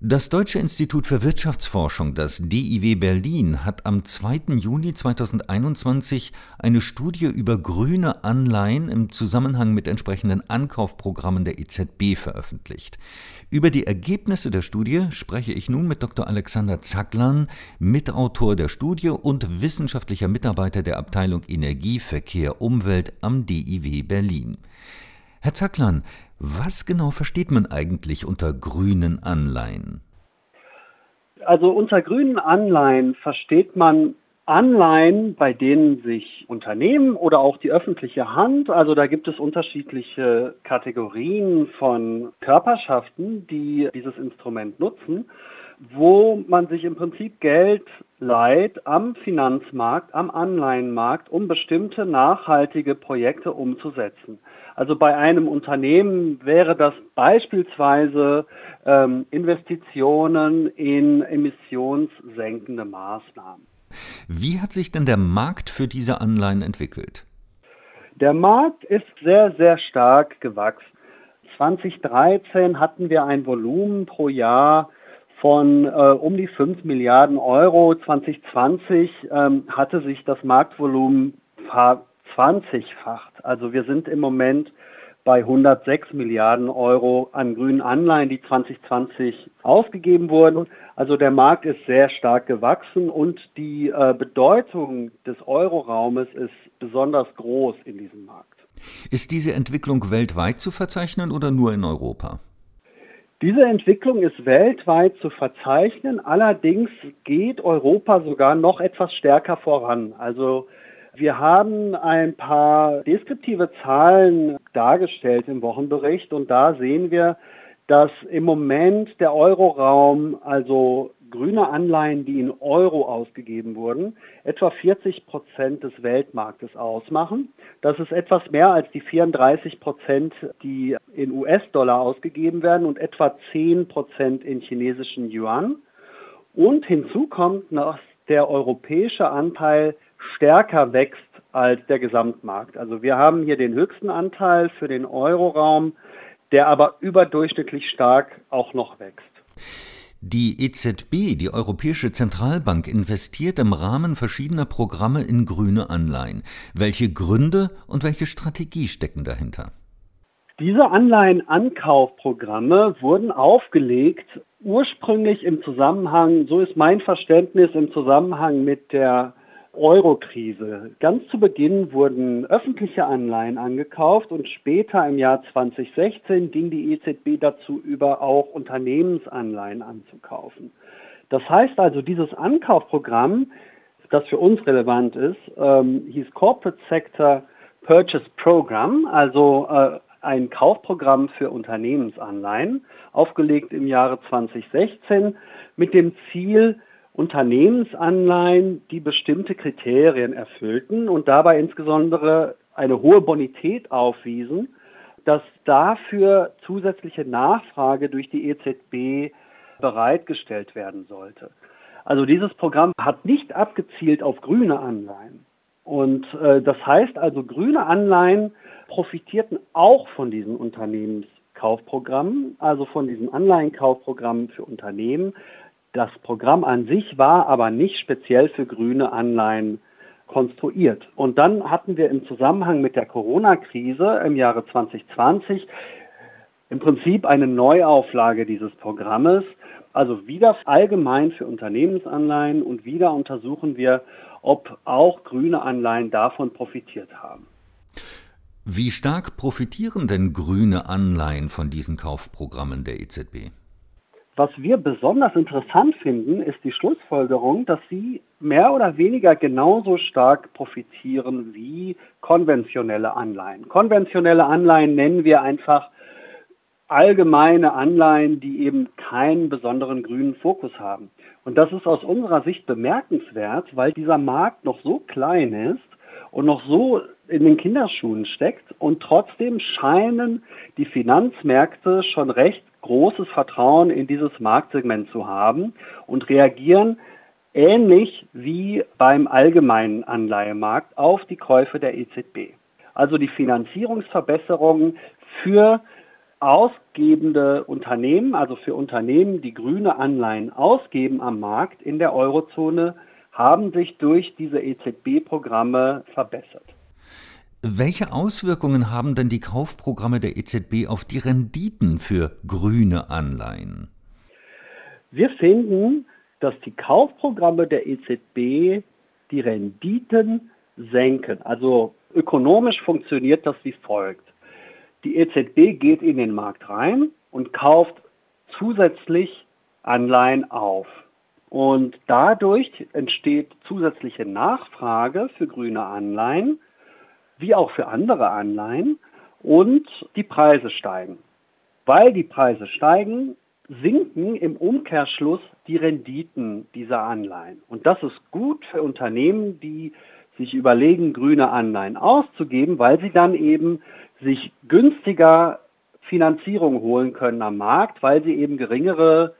Das Deutsche Institut für Wirtschaftsforschung, das DIW Berlin, hat am 2. Juni 2021 eine Studie über grüne Anleihen im Zusammenhang mit entsprechenden Ankaufprogrammen der EZB veröffentlicht. Über die Ergebnisse der Studie spreche ich nun mit Dr. Alexander Zacklan, Mitautor der Studie und wissenschaftlicher Mitarbeiter der Abteilung Energie, Verkehr, Umwelt am DIW Berlin. Herr Zacklan, was genau versteht man eigentlich unter grünen Anleihen? Also unter grünen Anleihen versteht man Anleihen, bei denen sich Unternehmen oder auch die öffentliche Hand, also da gibt es unterschiedliche Kategorien von Körperschaften, die dieses Instrument nutzen, wo man sich im Prinzip Geld leiht am Finanzmarkt, am Anleihenmarkt, um bestimmte nachhaltige Projekte umzusetzen. Also bei einem Unternehmen wäre das beispielsweise ähm, Investitionen in emissionssenkende Maßnahmen. Wie hat sich denn der Markt für diese Anleihen entwickelt? Der Markt ist sehr, sehr stark gewachsen. 2013 hatten wir ein Volumen pro Jahr von äh, um die 5 Milliarden Euro. 2020 ähm, hatte sich das Marktvolumen 20-facht. Also wir sind im Moment bei 106 Milliarden Euro an grünen Anleihen, die 2020 ausgegeben wurden. Also der Markt ist sehr stark gewachsen und die äh, Bedeutung des Euroraumes ist besonders groß in diesem Markt. Ist diese Entwicklung weltweit zu verzeichnen oder nur in Europa? Diese Entwicklung ist weltweit zu verzeichnen, allerdings geht Europa sogar noch etwas stärker voran. Also wir haben ein paar deskriptive Zahlen dargestellt im Wochenbericht und da sehen wir, dass im Moment der Euroraum, also grüne Anleihen, die in Euro ausgegeben wurden, etwa 40 Prozent des Weltmarktes ausmachen. Das ist etwas mehr als die 34 Prozent, die in US-Dollar ausgegeben werden und etwa 10 Prozent in chinesischen Yuan. Und hinzu kommt, dass der europäische Anteil stärker wächst als der Gesamtmarkt. Also wir haben hier den höchsten Anteil für den Euroraum, der aber überdurchschnittlich stark auch noch wächst. Die EZB, die Europäische Zentralbank, investiert im Rahmen verschiedener Programme in grüne Anleihen. Welche Gründe und welche Strategie stecken dahinter? Diese Anleihenankaufprogramme wurden aufgelegt ursprünglich im Zusammenhang, so ist mein Verständnis, im Zusammenhang mit der Euro-Krise. Ganz zu Beginn wurden öffentliche Anleihen angekauft und später im Jahr 2016 ging die EZB dazu über, auch Unternehmensanleihen anzukaufen. Das heißt also, dieses Ankaufprogramm, das für uns relevant ist, ähm, hieß Corporate Sector Purchase Program, also äh, ein Kaufprogramm für Unternehmensanleihen, aufgelegt im Jahre 2016 mit dem Ziel, Unternehmensanleihen, die bestimmte Kriterien erfüllten und dabei insbesondere eine hohe Bonität aufwiesen, dass dafür zusätzliche Nachfrage durch die EZB bereitgestellt werden sollte. Also dieses Programm hat nicht abgezielt auf grüne Anleihen. Und äh, das heißt also, grüne Anleihen profitierten auch von diesen Unternehmenskaufprogrammen, also von diesen Anleihenkaufprogrammen für Unternehmen, das Programm an sich war aber nicht speziell für grüne Anleihen konstruiert. Und dann hatten wir im Zusammenhang mit der Corona-Krise im Jahre 2020 im Prinzip eine Neuauflage dieses Programmes, also wieder allgemein für Unternehmensanleihen und wieder untersuchen wir, ob auch grüne Anleihen davon profitiert haben. Wie stark profitieren denn grüne Anleihen von diesen Kaufprogrammen der EZB? Was wir besonders interessant finden, ist die Schlussfolgerung, dass sie mehr oder weniger genauso stark profitieren wie konventionelle Anleihen. Konventionelle Anleihen nennen wir einfach allgemeine Anleihen, die eben keinen besonderen grünen Fokus haben. Und das ist aus unserer Sicht bemerkenswert, weil dieser Markt noch so klein ist und noch so in den Kinderschuhen steckt und trotzdem scheinen die Finanzmärkte schon recht großes Vertrauen in dieses Marktsegment zu haben und reagieren ähnlich wie beim allgemeinen Anleihemarkt auf die Käufe der EZB. Also die Finanzierungsverbesserungen für ausgebende Unternehmen, also für Unternehmen, die grüne Anleihen ausgeben am Markt in der Eurozone, haben sich durch diese EZB-Programme verbessert. Welche Auswirkungen haben denn die Kaufprogramme der EZB auf die Renditen für grüne Anleihen? Wir finden, dass die Kaufprogramme der EZB die Renditen senken. Also ökonomisch funktioniert das wie folgt. Die EZB geht in den Markt rein und kauft zusätzlich Anleihen auf. Und dadurch entsteht zusätzliche Nachfrage für grüne Anleihen, wie auch für andere Anleihen, und die Preise steigen. Weil die Preise steigen, sinken im Umkehrschluss die Renditen dieser Anleihen. Und das ist gut für Unternehmen, die sich überlegen, grüne Anleihen auszugeben, weil sie dann eben sich günstiger Finanzierung holen können am Markt, weil sie eben geringere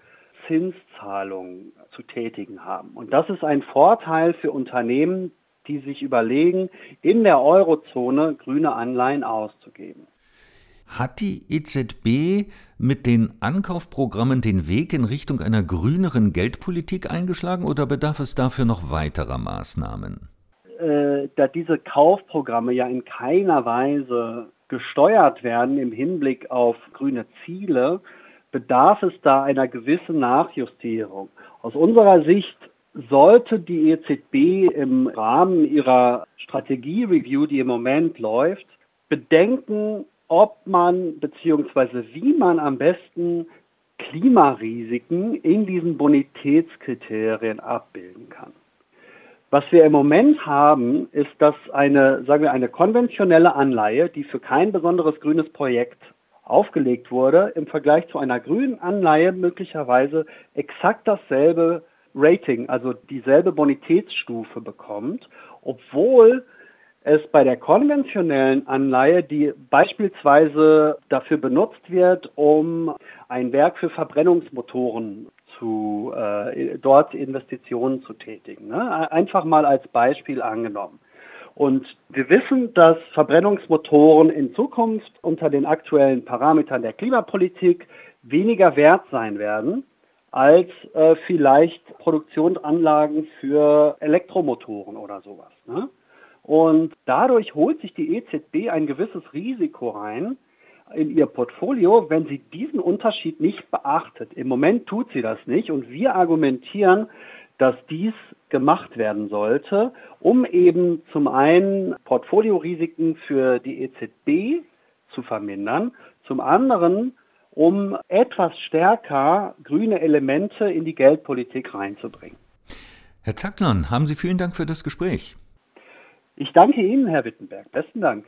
Zinszahlungen zu tätigen haben. Und das ist ein Vorteil für Unternehmen, die sich überlegen, in der Eurozone grüne Anleihen auszugeben. Hat die EZB mit den Ankaufprogrammen den Weg in Richtung einer grüneren Geldpolitik eingeschlagen oder bedarf es dafür noch weiterer Maßnahmen? Äh, da diese Kaufprogramme ja in keiner Weise gesteuert werden im Hinblick auf grüne Ziele, bedarf es da einer gewissen Nachjustierung. Aus unserer Sicht sollte die EZB im Rahmen ihrer Strategie-Review, die im Moment läuft, bedenken, ob man bzw. wie man am besten Klimarisiken in diesen Bonitätskriterien abbilden kann. Was wir im Moment haben, ist, dass eine, sagen wir, eine konventionelle Anleihe, die für kein besonderes grünes Projekt aufgelegt wurde, im Vergleich zu einer grünen Anleihe möglicherweise exakt dasselbe Rating, also dieselbe Bonitätsstufe bekommt, obwohl es bei der konventionellen Anleihe, die beispielsweise dafür benutzt wird, um ein Werk für Verbrennungsmotoren zu äh, dort Investitionen zu tätigen. Ne? Einfach mal als Beispiel angenommen. Und wir wissen, dass Verbrennungsmotoren in Zukunft unter den aktuellen Parametern der Klimapolitik weniger wert sein werden als äh, vielleicht Produktionsanlagen für Elektromotoren oder sowas. Ne? Und dadurch holt sich die EZB ein gewisses Risiko rein in ihr Portfolio, wenn sie diesen Unterschied nicht beachtet. Im Moment tut sie das nicht und wir argumentieren, dass dies gemacht werden sollte, um eben zum einen Portfoliorisiken für die EZB zu vermindern, zum anderen um etwas stärker grüne Elemente in die Geldpolitik reinzubringen. Herr Zacklern, haben Sie vielen Dank für das Gespräch. Ich danke Ihnen, Herr Wittenberg. Besten Dank.